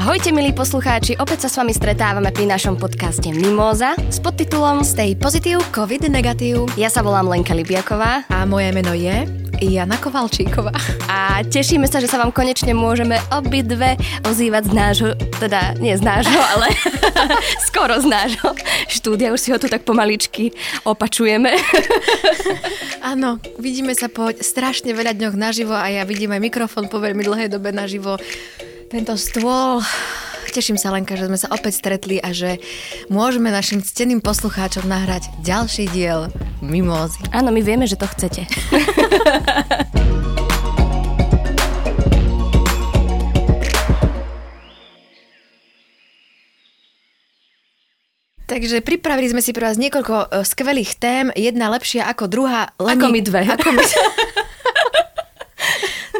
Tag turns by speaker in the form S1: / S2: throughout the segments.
S1: Ahojte milí poslucháči, opäť sa s vami stretávame pri našom podcaste Mimóza s podtitulom
S2: Stay Positive, COVID Negatív.
S1: Ja sa volám Lenka Libiaková.
S2: A moje meno je Jana Kovalčíková.
S1: A tešíme sa, že sa vám konečne môžeme obidve ozývať z nášho, teda nie z nášho, ale skoro z nášho štúdia. Už si ho tu tak pomaličky opačujeme.
S2: Áno, vidíme sa po strašne veľa dňoch naživo a ja vidím aj mikrofón po veľmi dlhej dobe naživo tento stôl. Teším sa, Lenka, že sme sa opäť stretli a že môžeme našim cteným poslucháčom nahrať ďalší diel Mimózy.
S1: Áno, my vieme, že to chcete.
S2: Takže pripravili sme si pre vás niekoľko uh, skvelých tém, jedna lepšia ako druhá.
S1: Leni, ako my dve. Ako my...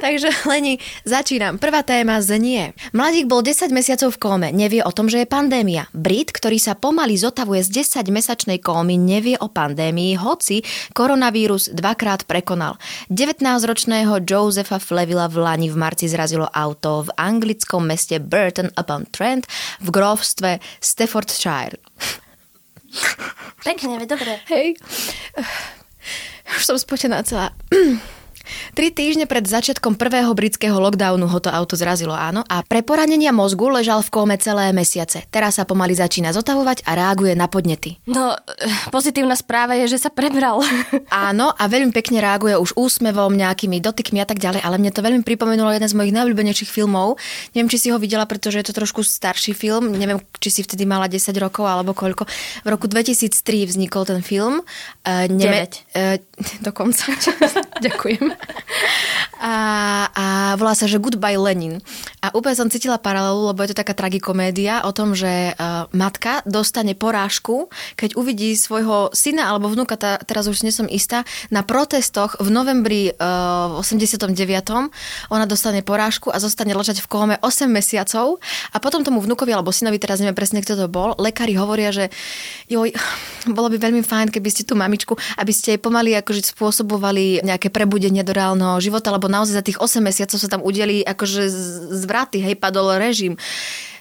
S2: Takže Leni, začínam. Prvá téma znie. Mladík bol 10 mesiacov v kóme, nevie o tom, že je pandémia. Brit, ktorý sa pomaly zotavuje z 10-mesačnej kómy, nevie o pandémii, hoci koronavírus dvakrát prekonal. 19-ročného Josefa Flevila v Lani v marci zrazilo auto v anglickom meste Burton upon Trent v grovstve Staffordshire.
S1: Pekne, dobre.
S2: Hej. Už som spotená celá. Tri týždne pred začiatkom prvého britského lockdownu ho to auto zrazilo, áno, a pre poranenia mozgu ležal v kóme celé mesiace. Teraz sa pomaly začína zotavovať a reaguje na podnety.
S1: No, pozitívna správa je, že sa prebral.
S2: Áno, a veľmi pekne reaguje už úsmevom, nejakými dotykmi a tak ďalej, ale mne to veľmi pripomenulo jeden z mojich najobľúbenejších filmov. Neviem, či si ho videla, pretože je to trošku starší film. Neviem, či si vtedy mala 10 rokov alebo koľko. V roku 2003 vznikol ten film.
S1: Uh, neme- 9. Uh,
S2: dokonca. Ďakujem. A, a volá sa, že Goodbye Lenin. A úplne som cítila paralelu, lebo je to taká tragikomédia o tom, že uh, matka dostane porážku, keď uvidí svojho syna alebo vnúka, tá, teraz už nie som istá, na protestoch v novembri uh, 89. Ona dostane porážku a zostane ležať v kóme 8 mesiacov a potom tomu vnúkovi alebo synovi, teraz neviem presne, kto to bol, lekári hovoria, že joj, bolo by veľmi fajn, keby ste tú mamičku, aby ste jej pomaly akože spôsobovali nejaké prebudenie do reálneho života, lebo naozaj za tých 8 mesiacov sa tam udeli akože zvraty, hej, padol režim.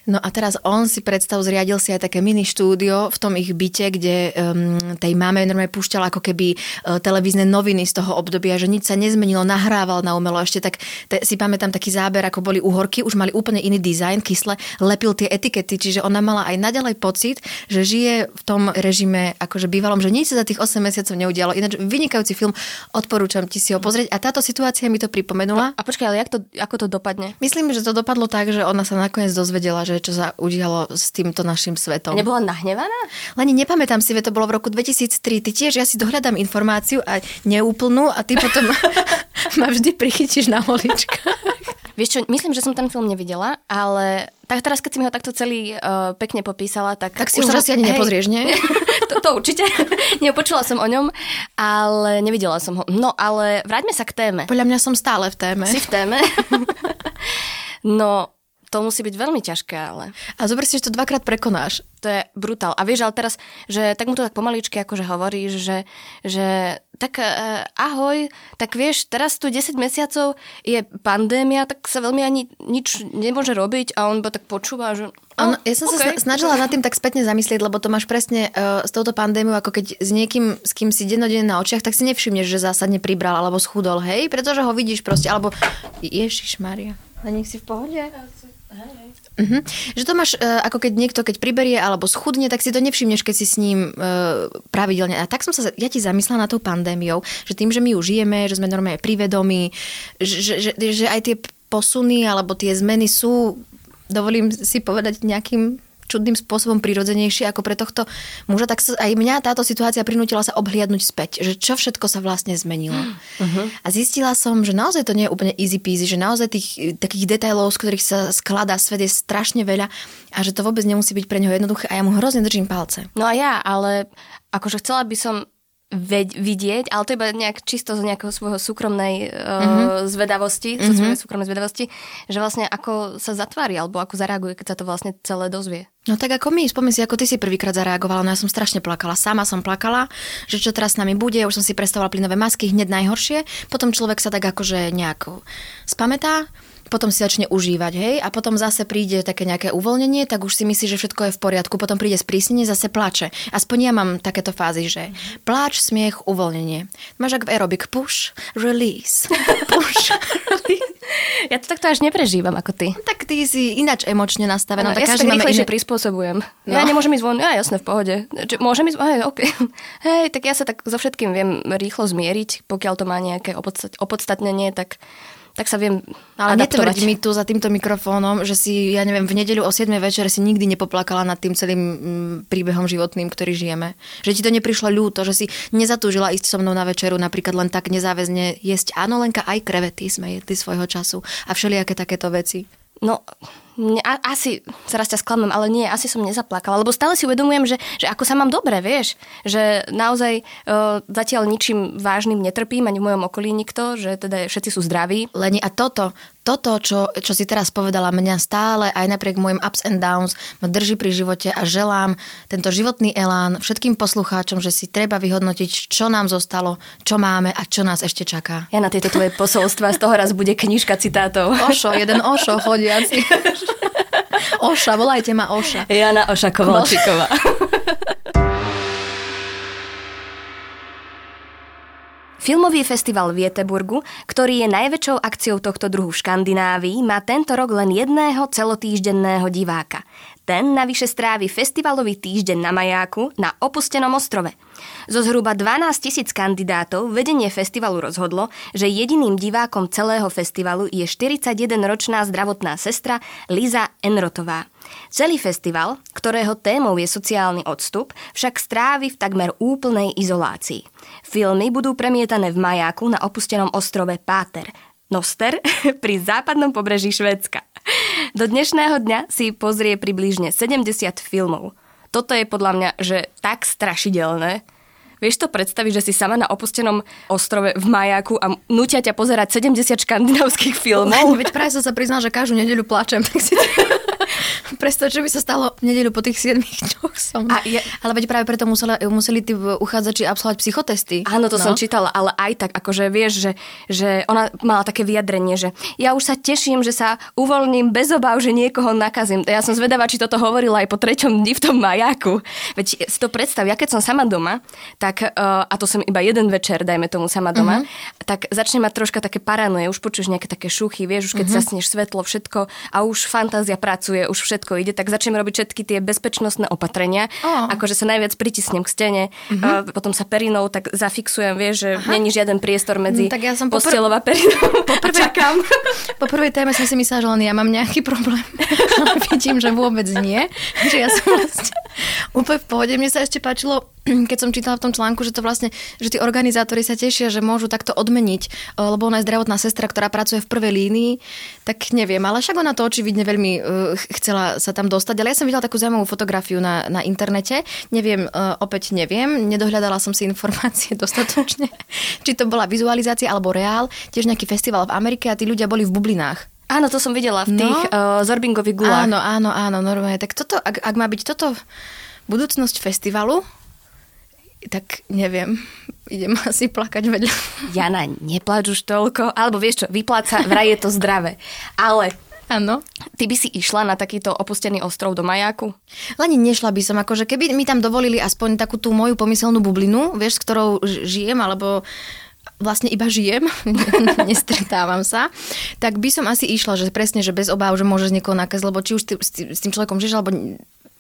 S2: No a teraz on si predstav, zriadil si aj také mini štúdio v tom ich byte, kde um, tej máme normálne púšťal ako keby uh, televízne noviny z toho obdobia, že nič sa nezmenilo, nahrával na umelo. Ešte tak te, si pamätám taký záber, ako boli uhorky, už mali úplne iný dizajn, kysle, lepil tie etikety, čiže ona mala aj naďalej pocit, že žije v tom režime akože bývalom, že nič sa za tých 8 mesiacov neudialo. Ináč vynikajúci film, odporúčam ti si ho pozrieť. A táto situácia mi to pripomenula.
S1: A, a počkaj, ale jak to, ako to dopadne?
S2: Myslím, že to dopadlo tak, že ona sa nakoniec dozvedela, že čo sa udialo s týmto našim svetom.
S1: Nebola nahnevaná?
S2: Lani, nepamätám si, to bolo v roku 2003. Ty tiež, ja si dohľadám informáciu a neúplnú a ty potom ma vždy prichytíš na holičkách.
S1: Vieš čo, myslím, že som ten film nevidela, ale tak teraz, keď si mi ho takto celý uh, pekne popísala, tak...
S2: Tak si už asi ani nepozrieš, nie?
S1: to, to určite. Nepočula som o ňom, ale nevidela som ho. No, ale vráťme sa k téme.
S2: Podľa mňa som stále v téme.
S1: Si v téme? no, to musí byť veľmi ťažké, ale...
S2: A zober si, že to dvakrát prekonáš.
S1: To je brutál. A vieš, ale teraz, že tak mu to tak pomaličky akože hovoríš, že, že tak uh, ahoj, tak vieš, teraz tu 10 mesiacov je pandémia, tak sa veľmi ani nič nemôže robiť a on ba tak počúva, že...
S2: No, ja som okay. sa snažila nad tým tak spätne zamyslieť, lebo to máš presne uh, s touto pandémiou, ako keď s niekým, s kým si dennodenne na očiach, tak si nevšimneš, že zásadne pribral alebo schudol, hej, pretože ho vidíš proste, alebo Ježiš Maria, a nech si v pohode. Uh-huh. Že to máš, uh, ako keď niekto, keď priberie alebo schudne, tak si to nevšimneš, keď si s ním uh, pravidelne. A tak som sa, ja ti zamyslela na tou pandémiou, že tým, že my ju žijeme, že sme normálne privedomí, že, že, že aj tie posuny alebo tie zmeny sú, dovolím si povedať, nejakým čudným spôsobom prirodzenejšie ako pre tohto muža, tak sa, aj mňa táto situácia prinútila sa obhliadnúť späť, že čo všetko sa vlastne zmenilo. Uh-huh. A zistila som, že naozaj to nie je úplne easy peasy, že naozaj tých takých detailov, z ktorých sa skladá svet je strašne veľa a že to vôbec nemusí byť pre neho jednoduché a ja mu hrozne držím palce.
S1: No a ja, ale akože chcela by som ved, vidieť, ale to iba nejak čisto z nejakého svojho súkromnej uh, mm-hmm. zvedavosti, mm-hmm. zo svojej súkromnej zvedavosti, že vlastne ako sa zatvári alebo ako zareaguje, keď sa to vlastne celé dozvie.
S2: No tak ako my, spomeň si, ako ty si prvýkrát zareagovala, no ja som strašne plakala, sama som plakala, že čo teraz s nami bude, už som si predstavovala plynové masky, hneď najhoršie, potom človek sa tak akože nejako spametá, potom si začne užívať, hej, a potom zase príde také nejaké uvoľnenie, tak už si myslí, že všetko je v poriadku, potom príde sprísnenie, zase plače. Aspoň ja mám takéto fázy, že pláč, smiech, uvoľnenie. Máš ak v aerobik, push, release, push,
S1: release. Ja to takto až neprežívam ako ty.
S2: Tak ty si ináč emočne nastavená. No,
S1: tak ja sa tak rýchlejšie iné... prispôsobujem. No. Ja nemôžem ísť von, ja jasne v pohode. Či, môžem ísť, hej, OK. Hej, tak ja sa tak so všetkým viem rýchlo zmieriť, pokiaľ to má nejaké opodstatnenie, tak tak sa viem
S2: Ale netvrď mi tu za týmto mikrofónom, že si, ja neviem, v nedeľu o 7 večer si nikdy nepoplakala nad tým celým mm, príbehom životným, ktorý žijeme. Že ti to neprišlo ľúto, že si nezatúžila ísť so mnou na večeru, napríklad len tak nezáväzne jesť. Áno, Lenka, aj krevety sme jedli svojho času a všelijaké takéto veci.
S1: No, asi, teraz ťa sklamem, ale nie, asi som nezaplakala, lebo stále si uvedomujem, že, že ako sa mám dobre, vieš, že naozaj uh, zatiaľ ničím vážnym netrpím, ani v mojom okolí nikto, že teda všetci sú zdraví.
S2: Leni, a toto, toto, čo, čo si teraz povedala, mňa stále aj napriek môjim ups and downs ma drží pri živote a želám tento životný elán všetkým poslucháčom, že si treba vyhodnotiť, čo nám zostalo, čo máme a čo nás ešte čaká.
S1: Ja na tieto tvoje posolstva z toho raz bude knižka citátov.
S2: Ošo, jeden Ošo chodiaci. Oša, volajte ma Oša.
S1: Jana Oša Kovalčíková. Filmový festival v Jeteburgu, ktorý je najväčšou akciou tohto druhu v Škandinávii, má tento rok len jedného celotýždenného diváka. Ten navyše strávi festivalový týždeň na majáku na opustenom ostrove. Zo zhruba 12 tisíc kandidátov vedenie festivalu rozhodlo, že jediným divákom celého festivalu je 41-ročná zdravotná sestra Liza Enrotová. Celý festival, ktorého témou je sociálny odstup, však strávi v takmer úplnej izolácii. Filmy budú premietané v majáku na opustenom ostrove Páter, Noster pri západnom pobreží Švédska. Do dnešného dňa si pozrie približne 70 filmov. Toto je podľa mňa, že tak strašidelné. Vieš to predstaviť, že si sama na opustenom ostrove v majáku a nutia ťa pozerať 70 škandinávskych filmov?
S2: Veď práve som sa priznal, že každú nedeľu plačem, tak si Predstav, čo by sa stalo v nedeľu po tých 7 dňoch som. A je... Ale veď práve preto museli, museli tí uchádzači absolvovať psychotesty.
S1: Áno, to no. som čítala, ale aj tak, akože vieš, že, že ona mala také vyjadrenie, že ja už sa teším, že sa uvoľním bez obáv, že niekoho nakazím. Ja som zvedavá, či toto hovorila aj po treťom dni v tom majaku. Veď si to predstav, ja keď som sama doma, tak, uh, a to som iba jeden večer, dajme tomu sama doma, uh-huh. tak začne mať troška také paranoje, už počuješ nejaké také šuchy, vieš, už keď uh-huh. zasneš svetlo, všetko a už fantázia pracuje, už všetko ide, tak začnem robiť všetky tie bezpečnostné opatrenia. Oh. Akože sa najviac pritisnem k stene, uh-huh. potom sa perinou tak zafixujem, vieš, že Aha. není žiaden priestor medzi no, tak ja som popr- a perinou. Poprvé, čakám.
S2: Po prvej téme som si myslela, že len ja mám nejaký problém. Ale vidím, že vôbec nie. Že ja som vlastne úplne v pohode. Mne sa ešte páčilo keď som čítala v tom článku, že to vlastne, že tí organizátori sa tešia, že môžu takto odmeniť, eh, lebo ona je zdravotná sestra, ktorá pracuje v prvej línii, tak neviem, ale však ona to očividne veľmi uh, chcela sa tam dostať. Ale ja som videla takú zaujímavú fotografiu na, na internete, neviem, uh, opäť neviem, nedohľadala som si informácie dostatočne, či to bola vizualizácia alebo reál, tiež nejaký festival v Amerike a tí ľudia boli v bublinách.
S1: Áno, to som videla v tých no? uh, Zorbingových gulách.
S2: Áno, áno, áno, normálne. Tak toto, ak, ak má byť toto budúcnosť festivalu, tak neviem, idem asi plakať vedľa.
S1: Jana, neplač už toľko, alebo vieš čo, vypláca, vraj je to zdravé. Ale
S2: Áno.
S1: Ty by si išla na takýto opustený ostrov do majáku?
S2: Lani nešla by som, akože keby mi tam dovolili aspoň takú tú moju pomyselnú bublinu, vieš, s ktorou žijem, alebo vlastne iba žijem, nestretávam sa, tak by som asi išla, že presne, že bez obáv, že môžeš niekoho nakaziť, lebo či už ty, s tým človekom žiješ, alebo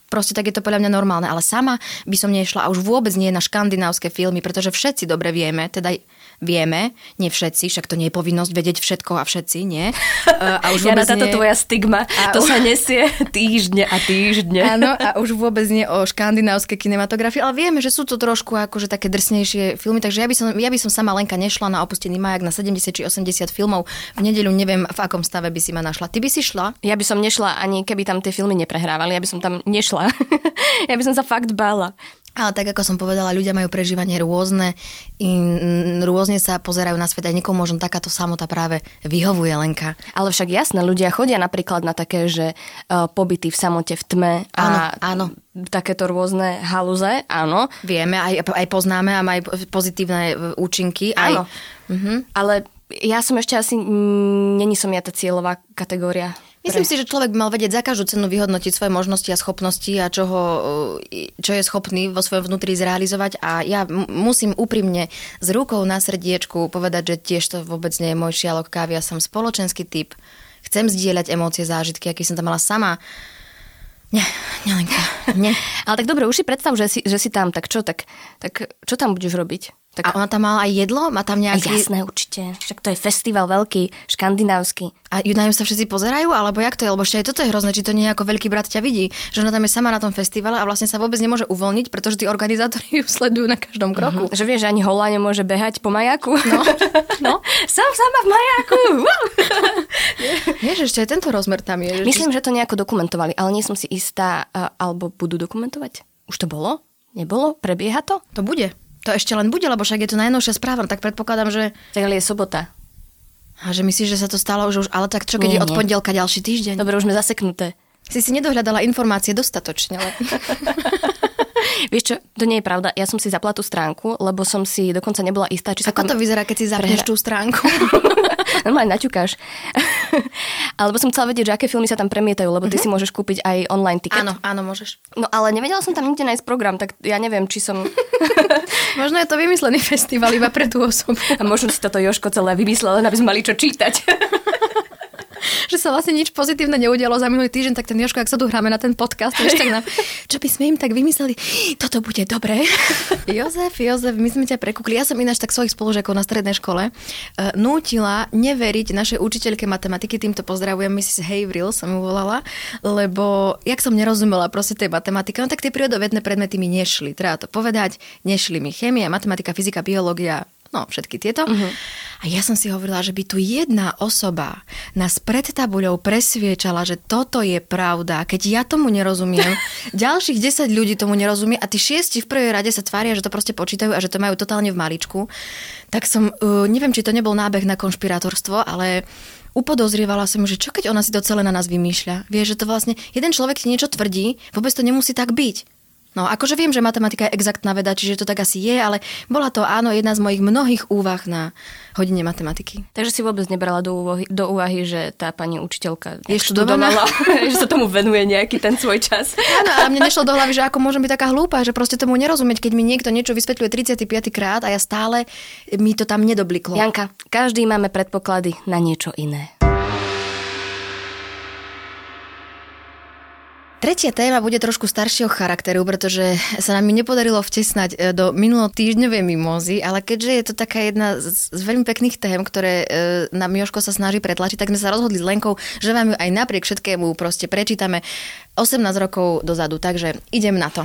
S2: Proste tak je to podľa mňa normálne, ale sama by som nešla a už vôbec nie na škandinávske filmy, pretože všetci dobre vieme, teda vieme, nie všetci, však to nie je povinnosť vedieť všetko a všetci, nie.
S1: A už Jana, táto nie... tvoja stigma, a to u... sa nesie týždne a týždne.
S2: Áno, a už vôbec nie o škandinávskej kinematografii, ale vieme, že sú to trošku akože také drsnejšie filmy, takže ja by som, ja by som sama Lenka nešla na opustený majak na 70 či 80 filmov. V nedeľu neviem, v akom stave by si ma našla. Ty by si šla?
S1: Ja by som nešla ani keby tam tie filmy neprehrávali, ja by som tam nešla. ja by som sa fakt bála.
S2: Ale tak ako som povedala, ľudia majú prežívanie rôzne, in, rôzne sa pozerajú na svet a niekomu možno takáto samota práve vyhovuje Lenka.
S1: Ale však jasné, ľudia chodia napríklad na také, že uh, pobyty v samote v tme a
S2: Áno, áno.
S1: takéto rôzne haluze, áno.
S2: Vieme, aj, aj poznáme a majú pozitívne e, účinky. Aj,
S1: Áno. Mhm. Ale ja som ešte asi, není som ja tá cieľová kategória.
S2: Myslím si, že človek by mal vedieť za každú cenu vyhodnotiť svoje možnosti a schopnosti a čo, ho, e, čo je schopný vo svojom vnútri zrealizovať a ja musím úprimne s rukou na srdiečku povedať, že tiež to vôbec nie je môj šialok kávy, ja som spoločenský typ, chcem zdieľať emócie, zážitky, aký som tam mala sama. Nie, nie, Lenka, nie.
S1: Ale tak dobre, už si predstav, že si, že si tam, tak čo, tak, tak čo tam budeš robiť? Tak,
S2: A ona tam mala aj jedlo? Má tam nejaký...
S1: Jasné, určite. Však to je festival veľký, škandinávsky.
S2: A na ňu sa všetci pozerajú? Alebo jak to je? Lebo ešte aj toto je hrozné, či to nie ako veľký brat ťa vidí. Že ona tam je sama na tom festivale a vlastne sa vôbec nemôže uvoľniť, pretože tí organizátori ju sledujú na každom kroku.
S1: Že vieš, že ani holá nemôže behať po majaku. No. no. Som sama v majaku.
S2: Vieš, ešte aj tento rozmer tam je. Že
S1: Myslím, že to nejako dokumentovali, ale nie som si istá, alebo budú dokumentovať. Už to bolo? Nebolo? Prebieha to?
S2: To bude. To ešte len bude, lebo však je to najnovšia správa, no tak predpokladám, že...
S1: Tak ale je sobota.
S2: A že myslíš, že sa to stalo už, už ale tak čo, keď
S1: Nie,
S2: je od pondelka ďalší týždeň?
S1: Dobre, už sme zaseknuté.
S2: Si si nedohľadala informácie dostatočne, ale...
S1: Vieš čo, to nie je pravda. Ja som si zapla tú stránku, lebo som si dokonca nebola istá, či sa
S2: Ako to
S1: tam...
S2: vyzerá, keď si zapneš
S1: prehra-
S2: tú stránku?
S1: Normálne naťukáš. Alebo som chcela vedieť, že aké filmy sa tam premietajú, lebo ty si môžeš kúpiť aj online tiket.
S2: áno, áno, môžeš.
S1: No ale nevedela som tam nikde nájsť program, tak ja neviem, či som...
S2: Možno je to vymyslený festival iba pre tú osobu.
S1: A možno si toto Joško celé vymyslel, len aby sme mali čo čítať.
S2: že sa vlastne nič pozitívne neudialo za minulý týždeň, tak ten Joško, ak sa tu hráme na ten podcast, vieš, tak nám, čo by sme im tak vymysleli, toto bude dobré. Jozef, Jozef, my sme ťa prekúkli. Ja som ináč tak svojich spolužiakov na strednej škole uh, nútila neveriť našej učiteľke matematiky, týmto pozdravujem, Mrs. Haverhill som ju volala, lebo jak som nerozumela proste tej matematike, no tak tie prírodovedné predmety mi nešli, treba to povedať, nešli mi chémia, matematika, fyzika, biológia, no všetky tieto. Uh-huh. A ja som si hovorila, že by tu jedna osoba nás pred tabuľou presviečala, že toto je pravda. Keď ja tomu nerozumiem, ďalších 10 ľudí tomu nerozumie a tí šiesti v prvej rade sa tvária, že to proste počítajú a že to majú totálne v maličku. Tak som, uh, neviem, či to nebol nábeh na konšpirátorstvo, ale upodozrievala som, že čo keď ona si to celé na nás vymýšľa. Vieš, že to vlastne jeden človek ti niečo tvrdí, vôbec to nemusí tak byť. No, akože viem, že matematika je exaktná veda, čiže to tak asi je, ale bola to áno jedna z mojich mnohých úvah na hodine matematiky.
S1: Takže si vôbec nebrala do úvahy, do úvahy že tá pani učiteľka
S2: Je
S1: študovala, že sa tomu venuje nejaký ten svoj čas.
S2: Áno, ale mne nešlo do hlavy, že ako môžem byť taká hlúpa, že proste tomu nerozumieť, keď mi niekto niečo vysvetľuje 35 krát a ja stále mi to tam nedobliklo.
S1: Janka, každý máme predpoklady na niečo iné.
S2: Tretia téma bude trošku staršieho charakteru, pretože sa nám nepodarilo vtesnať e, do minulotýždňovej mimózy, ale keďže je to taká jedna z, veľmi pekných tém, ktoré e, nám Joško sa snaží pretlačiť, tak sme sa rozhodli s Lenkou, že vám ju aj napriek všetkému proste prečítame 18 rokov dozadu, takže idem na to.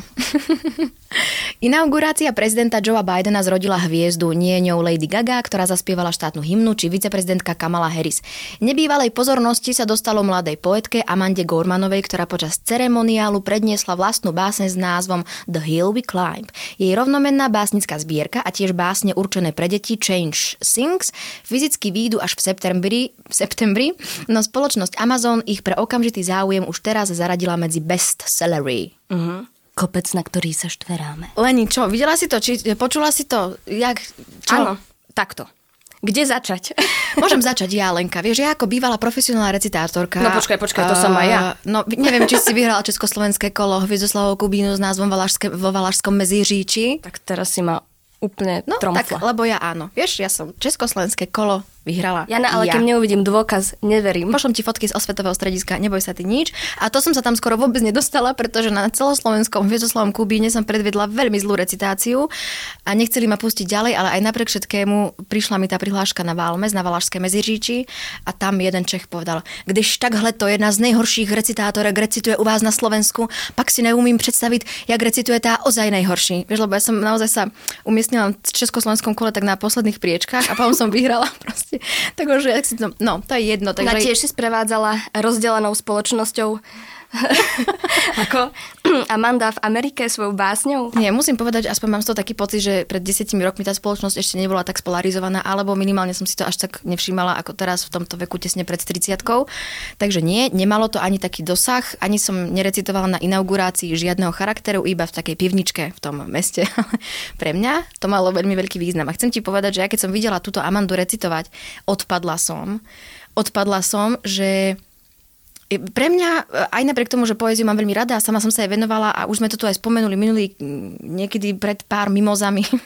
S2: Inaugurácia prezidenta Joea Bidena zrodila hviezdu, nie ňou Lady Gaga, ktorá zaspievala štátnu hymnu, či viceprezidentka Kamala Harris. Nebývalej pozornosti sa dostalo mladej poetke Amande Gormanovej, ktorá počas ceremoniálu predniesla vlastnú básne s názvom The Hill We Climb. Jej rovnomenná básnická zbierka a tiež básne určené pre deti Change Sings fyzicky výjdu až v septembri, v septembri, no spoločnosť Amazon ich pre okamžitý záujem už teraz zaradila medzi bestsellery.
S1: Uh-huh. Kopec, na ktorý sa štveráme.
S2: Leni, čo, videla si to? Či, počula si to? Jak, čo?
S1: Áno, takto. Kde začať?
S2: Môžem začať ja, Lenka. Vieš, ja ako bývalá profesionálna recitátorka...
S1: No počkaj, počkaj, to som aj ja.
S2: Uh, No, neviem, či si vyhrala československé kolo Hviezdoslavou Kubínu s názvom Valašské, vo Valašskom Meziříči.
S1: tak teraz si ma úplne
S2: No,
S1: tromfla.
S2: tak, lebo ja áno. Vieš, ja som československé kolo vyhrala.
S1: Jana, ale
S2: ja.
S1: keď neuvidím dôkaz, neverím.
S2: Pošlom ti fotky z osvetového strediska, neboj sa ty nič. A to som sa tam skoro vôbec nedostala, pretože na celoslovenskom Hviezdoslavom Kubíne som predvedla veľmi zlú recitáciu a nechceli ma pustiť ďalej, ale aj napriek všetkému prišla mi tá prihláška na Válmez, na Valašské Meziříči a tam jeden Čech povedal, když takhle to jedna z nejhorších recitátorek recituje u vás na Slovensku, pak si neumím představit, jak recituje tá ozaj nejhorší. Vieš, lebo ja som naozaj sa umiestnila v československom kole tak na posledných priečkách a potom som vyhrala proste. Si to, no, to je jedno.
S1: Takže...
S2: Takže
S1: tiež si sprevádzala rozdelenou spoločnosťou Ako Amanda v Amerike svojou básňou?
S2: Nie, musím povedať, aspoň mám z toho taký pocit, že pred desetimi rokmi tá spoločnosť ešte nebola tak spolarizovaná, alebo minimálne som si to až tak nevšímala ako teraz v tomto veku tesne pred 30 Takže nie, nemalo to ani taký dosah, ani som nerecitovala na inaugurácii žiadneho charakteru, iba v takej pivničke v tom meste. Pre mňa to malo veľmi veľký význam. A chcem ti povedať, že ja keď som videla túto Amandu recitovať, odpadla som. Odpadla som, že pre mňa, e, aj napriek tomu, že poéziu mám veľmi rada a sama som sa aj venovala a už sme to tu aj spomenuli minulý, niekedy pred pár mimozami e,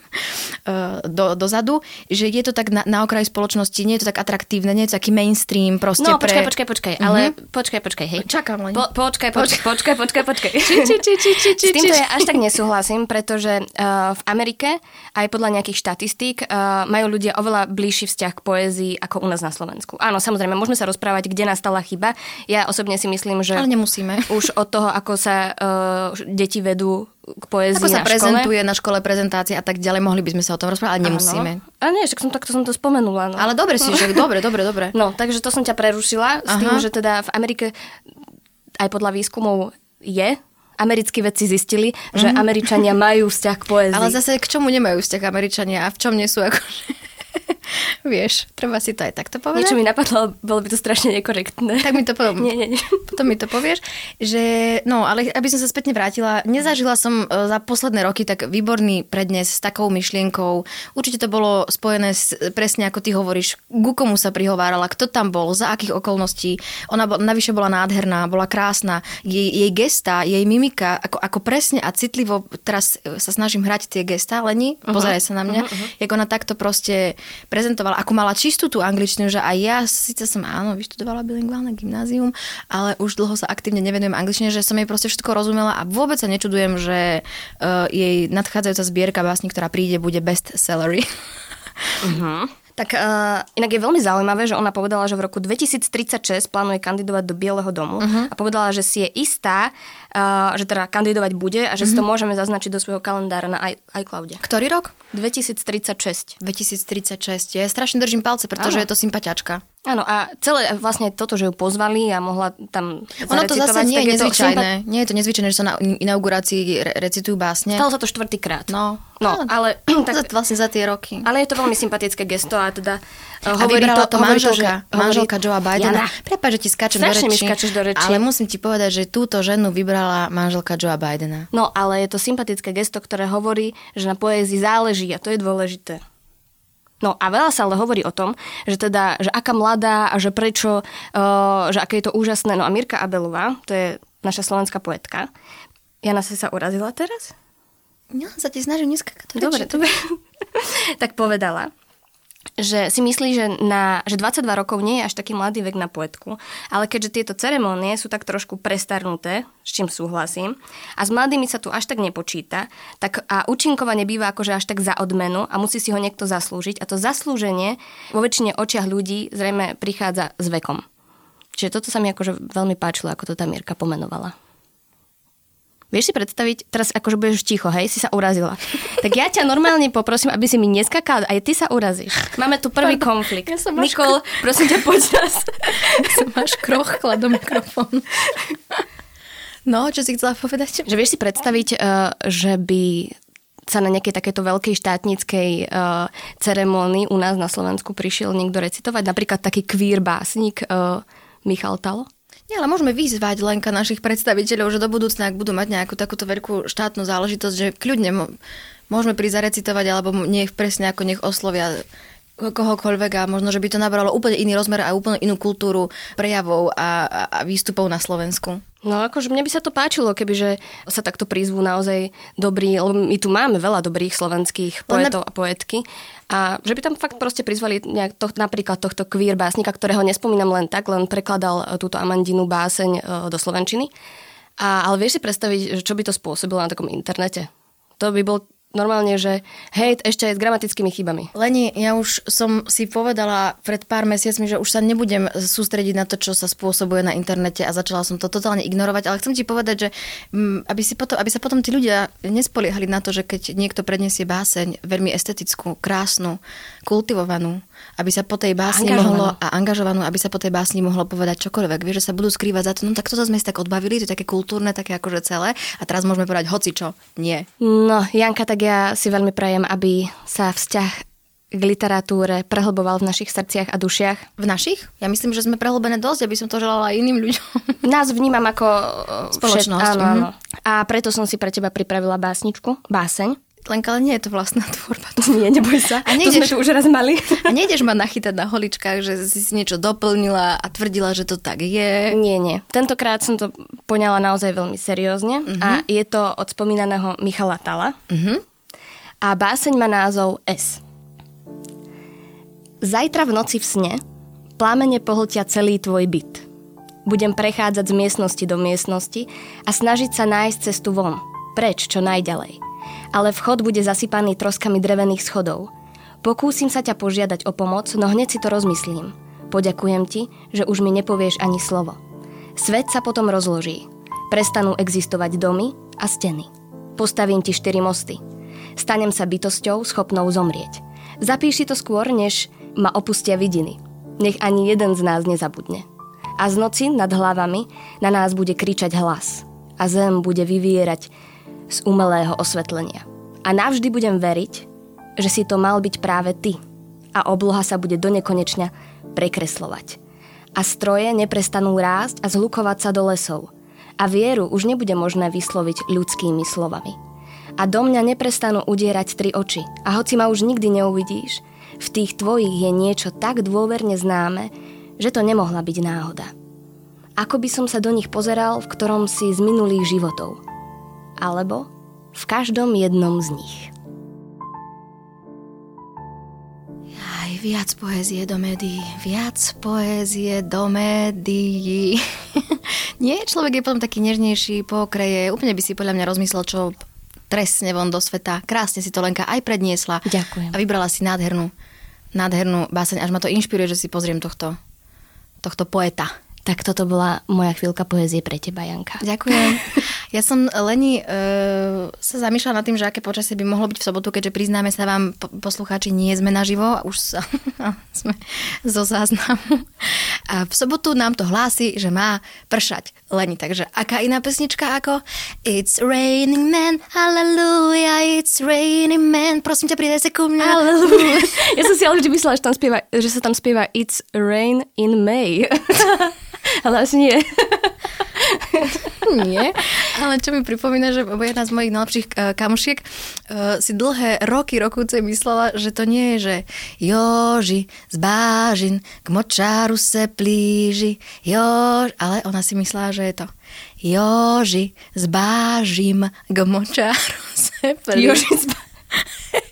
S2: do, dozadu, že je to tak na, na okraji spoločnosti, nie je to tak atraktívne, nie je to taký mainstream proste
S1: No,
S2: pre...
S1: počkaj, počkaj, počkaj, mm-hmm. ale počkaj, počkaj, hej.
S2: Čakám len.
S1: Po, počkaj, počkaj, počkaj, počkaj, počkaj.
S2: či, či, či, či, či, či,
S1: S týmto ja až tak nesúhlasím, pretože uh, v Amerike, aj podľa nejakých štatistík, uh, majú ľudia oveľa bližší vzťah k poézii ako u nás na Slovensku. Áno, samozrejme, môžeme sa rozprávať, kde nastala chyba. Ja osobne si myslím, že...
S2: Ale nemusíme.
S1: Už od toho, ako sa uh, deti vedú k poézii
S2: Ako sa
S1: na
S2: prezentuje
S1: škole.
S2: na škole prezentácie a tak ďalej, mohli by sme sa o tom rozprávať, ale nemusíme.
S1: Áno. A nie, však som takto som to spomenula. No.
S2: Ale dobre si, že dobre, dobre, dobre.
S1: No, takže to som ťa prerušila s tým,
S2: Aha.
S1: že teda v Amerike aj podľa výskumov je, americkí vedci zistili, že Američania majú vzťah k poézii.
S2: Mhm. Ale zase k čomu nemajú vzťah Američania a v čom nie sú akože... Vieš, treba si to aj takto povedať.
S1: Niečo mi napadlo, bolo by to strašne nekorektné.
S2: Tak mi to potom,
S1: Nie, nie, nie.
S2: potom mi to povieš, že, no, ale aby som sa spätne vrátila, nezažila som e, za posledné roky tak výborný prednes s takou myšlienkou. Určite to bolo spojené s, presne ako ty hovoríš, ku komu sa prihovárala, kto tam bol, za akých okolností. Ona bol, navyše bola nádherná, bola krásna. Jej, jej gesta, jej mimika, ako, ako presne a citlivo, teraz sa snažím hrať tie gesta, Leni, uh-huh. pozeraj sa na mňa, uh-huh. jak ona takto proste prezentovala, ako mala čistú tú angličtinu, že aj ja síce som áno, vyštudovala bilingválne gymnázium, ale už dlho sa aktívne nevenujem angličtine, že som jej proste všetko rozumela a vôbec sa nečudujem, že uh, jej nadchádzajúca zbierka básni, ktorá príde, bude best sellery.
S1: Uh-huh. Tak uh, inak je veľmi zaujímavé, že ona povedala, že v roku 2036 plánuje kandidovať do Bieleho domu uh-huh. a povedala, že si je istá, že teda kandidovať bude a že uh-huh. si to môžeme zaznačiť do svojho kalendára na iCloude.
S2: Ktorý rok?
S1: 2036.
S2: 2036. Ja strašne držím palce, pretože
S1: Áno.
S2: je to sympatiačka.
S1: Áno, a celé vlastne toto, že ju pozvali a mohla tam
S2: Ono to zase nie
S1: tak
S2: je
S1: to
S2: nezvyčajné. Nie je to nezvyčajné, že sa na inaugurácii re- recitujú básne.
S1: Stalo sa to štvrtýkrát.
S2: No,
S1: No, ale,
S2: tak... vlastne za tie roky.
S1: ale je to veľmi sympatické gesto a teda uh,
S2: A vybrala to,
S1: hovorí
S2: manželka,
S1: že,
S2: manželka Joea Bidena.
S1: Jana,
S2: Prepáč, že ti skáčem do
S1: mi
S2: reči,
S1: skáčeš do reči.
S2: ale musím ti povedať, že túto ženu vybrala manželka Joea Bidena.
S1: No, ale je to sympatické gesto, ktoré hovorí, že na poézii záleží a to je dôležité. No a veľa sa ale hovorí o tom, že teda, že aká mladá a že prečo, uh, že aké je to úžasné. No a Mirka Abelová, to je naša slovenská poetka. Jana si sa urazila teraz?
S2: No, sa ti snažím neskakať.
S1: Dobre, dobre. tak povedala, že si myslí, že, na, že 22 rokov nie je až taký mladý vek na poetku, ale keďže tieto ceremónie sú tak trošku prestarnuté, s čím súhlasím, a s mladými sa tu až tak nepočíta, tak a účinkovanie býva akože až tak za odmenu a musí si ho niekto zaslúžiť a to zaslúženie vo väčšine očiach ľudí zrejme prichádza s vekom. Čiže toto sa mi akože veľmi páčilo, ako to tá Mirka pomenovala. Vieš si predstaviť, teraz akože budeš ticho, hej, si sa urazila. Tak ja ťa normálne poprosím, aby si mi neskakala, aj ty sa urazíš. Máme tu prvý
S2: Pardon,
S1: konflikt.
S2: ja som
S1: Nikol, prosím ťa, poď nás.
S2: Máš krochla do mikrofónu. No, čo si chcela povedať?
S1: Že vieš si predstaviť, uh, že by sa na nejakej takéto veľkej štátnickej uh, ceremónii u nás na Slovensku prišiel niekto recitovať, napríklad taký queer básnik uh, Michal Talo?
S2: Nie, ale môžeme vyzvať Lenka našich predstaviteľov, že do budúcna, ak budú mať nejakú takúto veľkú štátnu záležitosť, že kľudne môžeme prísť zarecitovať, alebo nech presne ako nech oslovia kohokoľvek a možno, že by to nabralo úplne iný rozmer a úplne inú kultúru prejavov a, a, a výstupov na Slovensku.
S1: No akože mne by sa to páčilo, kebyže sa takto prizvú naozaj dobrí, lebo my tu máme veľa dobrých slovenských poetov a poetky. A že by tam fakt proste prizvali nejak to, napríklad tohto queer básnika, ktorého nespomínam len tak, len prekladal e, túto Amandinu báseň e, do Slovenčiny. A, ale vieš si predstaviť, čo by to spôsobilo na takom internete? To by bol normálne, že hejt ešte aj s gramatickými chybami.
S2: Leni, ja už som si povedala pred pár mesiacmi, že už sa nebudem sústrediť na to, čo sa spôsobuje na internete a začala som to totálne ignorovať, ale chcem ti povedať, že mm, aby, si potom, aby sa potom tí ľudia nespoliehali na to, že keď niekto predniesie báseň veľmi estetickú, krásnu, kultivovanú, aby sa po tej básni mohlo a angažovanú, aby sa po tej básni mohlo povedať čokoľvek. Vieš, že sa budú skrývať za to, no tak toto sme si tak odbavili, to je také kultúrne, také akože celé a teraz môžeme povedať hoci čo. Nie.
S1: No, Janka, tak ja si veľmi prajem, aby sa vzťah k literatúre prehlboval v našich srdciach a dušiach.
S2: V našich? Ja myslím, že sme prehlbené dosť, aby som to želala aj iným ľuďom.
S1: Nás vnímam ako
S2: spoločnosť.
S1: Všet, áno, áno. Mhm. A preto som si pre teba pripravila básničku, báseň.
S2: Lenka, ale nie je to vlastná tvorba.
S1: To nie, neboj sa. A nejdeš, to sme tu už raz mali.
S2: A nejdeš ma nachytať na holičkách, že si si niečo doplnila a tvrdila, že to tak je.
S1: Nie, nie. Tentokrát som to poňala naozaj veľmi seriózne uh-huh. a je to od spomínaného Michala Tala. Uh-huh. A báseň má názov S. Zajtra v noci v sne plámene pohltia celý tvoj byt. Budem prechádzať z miestnosti do miestnosti a snažiť sa nájsť cestu von, preč čo najďalej ale vchod bude zasypaný troskami drevených schodov. Pokúsim sa ťa požiadať o pomoc, no hneď si to rozmyslím. Poďakujem ti, že už mi nepovieš ani slovo. Svet sa potom rozloží. Prestanú existovať domy a steny. Postavím ti štyri mosty. Stanem sa bytosťou schopnou zomrieť. Zapíši to skôr, než ma opustia vidiny. Nech ani jeden z nás nezabudne. A z noci nad hlavami na nás bude kričať hlas. A zem bude vyvierať z umelého osvetlenia. A navždy budem veriť, že si to mal byť práve ty. A obloha sa bude do nekonečna prekreslovať. A stroje neprestanú rásť a zhlukovať sa do lesov. A vieru už nebude možné vysloviť ľudskými slovami. A do mňa neprestanú udierať tri oči. A hoci ma už nikdy neuvidíš, v tých tvojich je niečo tak dôverne známe, že to nemohla byť náhoda. Ako by som sa do nich pozeral, v ktorom si z minulých životov – alebo v každom jednom z nich.
S2: Aj viac poézie do médií, viac poézie do médií. Nie, človek je potom taký nežnejší, pokreje, úplne by si podľa mňa rozmyslel, čo trestne von do sveta. Krásne si to Lenka aj predniesla.
S1: Ďakujem.
S2: A vybrala si nádhernú, nádhernú báseň, až ma to inšpiruje, že si pozriem tohto, tohto poeta.
S1: Tak toto bola moja chvíľka poezie pre teba, Janka.
S2: Ďakujem. Ja som, Leni, uh, sa zamýšľala nad tým, že aké počasie by mohlo byť v sobotu, keďže priznáme sa vám, poslucháči, nie sme naživo, už sa, sme zo záznamu. A v sobotu nám to hlási, že má pršať. Leni, takže aká iná pesnička ako It's raining man, hallelujah, it's raining man. Prosím ťa, pridaj sa ku mňa.
S1: Hallelujah. Ja som si ale vždy myslela, že, tam spieva, že sa tam spieva It's rain in May. Ale asi nie.
S2: nie, ale čo mi pripomína, že jedna z mojich najlepších uh, kamošiek uh, si dlhé roky, rokúce myslela, že to nie je, že Joži z Bážin k močáru se plíži, Jož, ale ona si myslela, že je to Joži zbážim k močáru se plíži. Joži zbážim.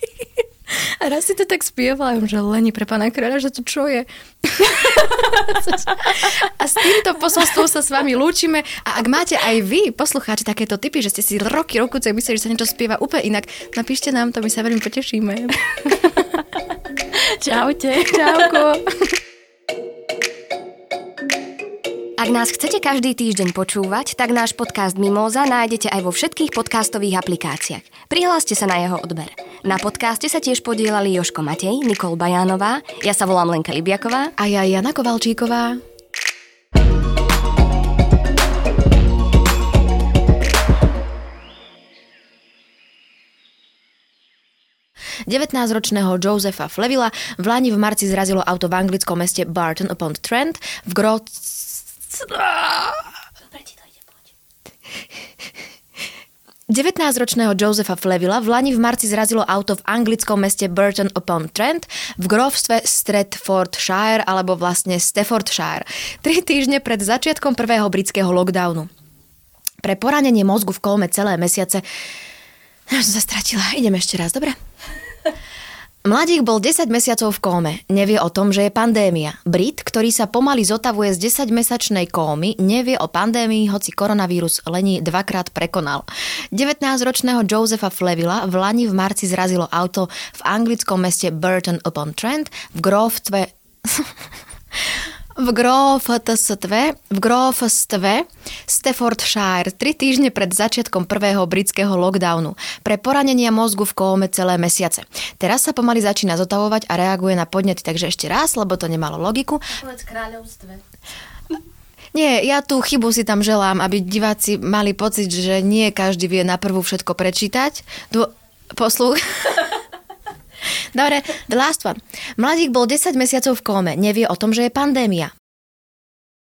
S2: A raz si to tak spievala, že Leni pre pána kráľa, že to čo je? a s týmto posolstvom sa s vami lúčime. A ak máte aj vy, poslucháči, takéto typy, že ste si roky, roku mysleli, že sa niečo spieva úplne inak, napíšte nám to, my sa veľmi potešíme.
S1: Čaute.
S2: Čauko.
S1: Ak nás chcete každý týždeň počúvať, tak náš podcast Mimoza nájdete aj vo všetkých podcastových aplikáciách. Prihláste sa na jeho odber. Na podcaste sa tiež podielali Joško Matej, Nikol Bajánová, ja sa volám Lenka Libiaková
S2: a ja Jana Kovalčíková. Devätnásťročného Josefa Flevila v Lani v marci zrazilo auto v anglickom meste Barton upon Trent v Groc 19-ročného Josefa Flevilla v Lani v marci zrazilo auto v anglickom meste Burton upon Trent v grovstve Stratfordshire alebo vlastne Staffordshire, tri týždne pred začiatkom prvého britského lockdownu. Pre poranenie mozgu v kolme celé mesiace... Ja som sa stratila. Idem ešte raz, dobre? Mladík bol 10 mesiacov v kóme, nevie o tom, že je pandémia. Brit, ktorý sa pomaly zotavuje z 10-mesačnej kómy, nevie o pandémii, hoci koronavírus Leni dvakrát prekonal. 19-ročného Josefa Flevila v Lani v marci zrazilo auto v anglickom meste Burton upon Trent v grófstve v grófstve, v grófstve Staffordshire tri týždne pred začiatkom prvého britského lockdownu pre poranenia mozgu v kóme celé mesiace. Teraz sa pomaly začína zotavovať a reaguje na podnety, takže ešte raz, lebo to nemalo logiku.
S1: Povedz kráľovstve.
S2: Nie, ja tú chybu si tam želám, aby diváci mali pocit, že nie každý vie na prvú všetko prečítať. Dô... Posluch. Dobre, the last one. Mladík bol 10 mesiacov v kóme, nevie o tom, že je pandémia.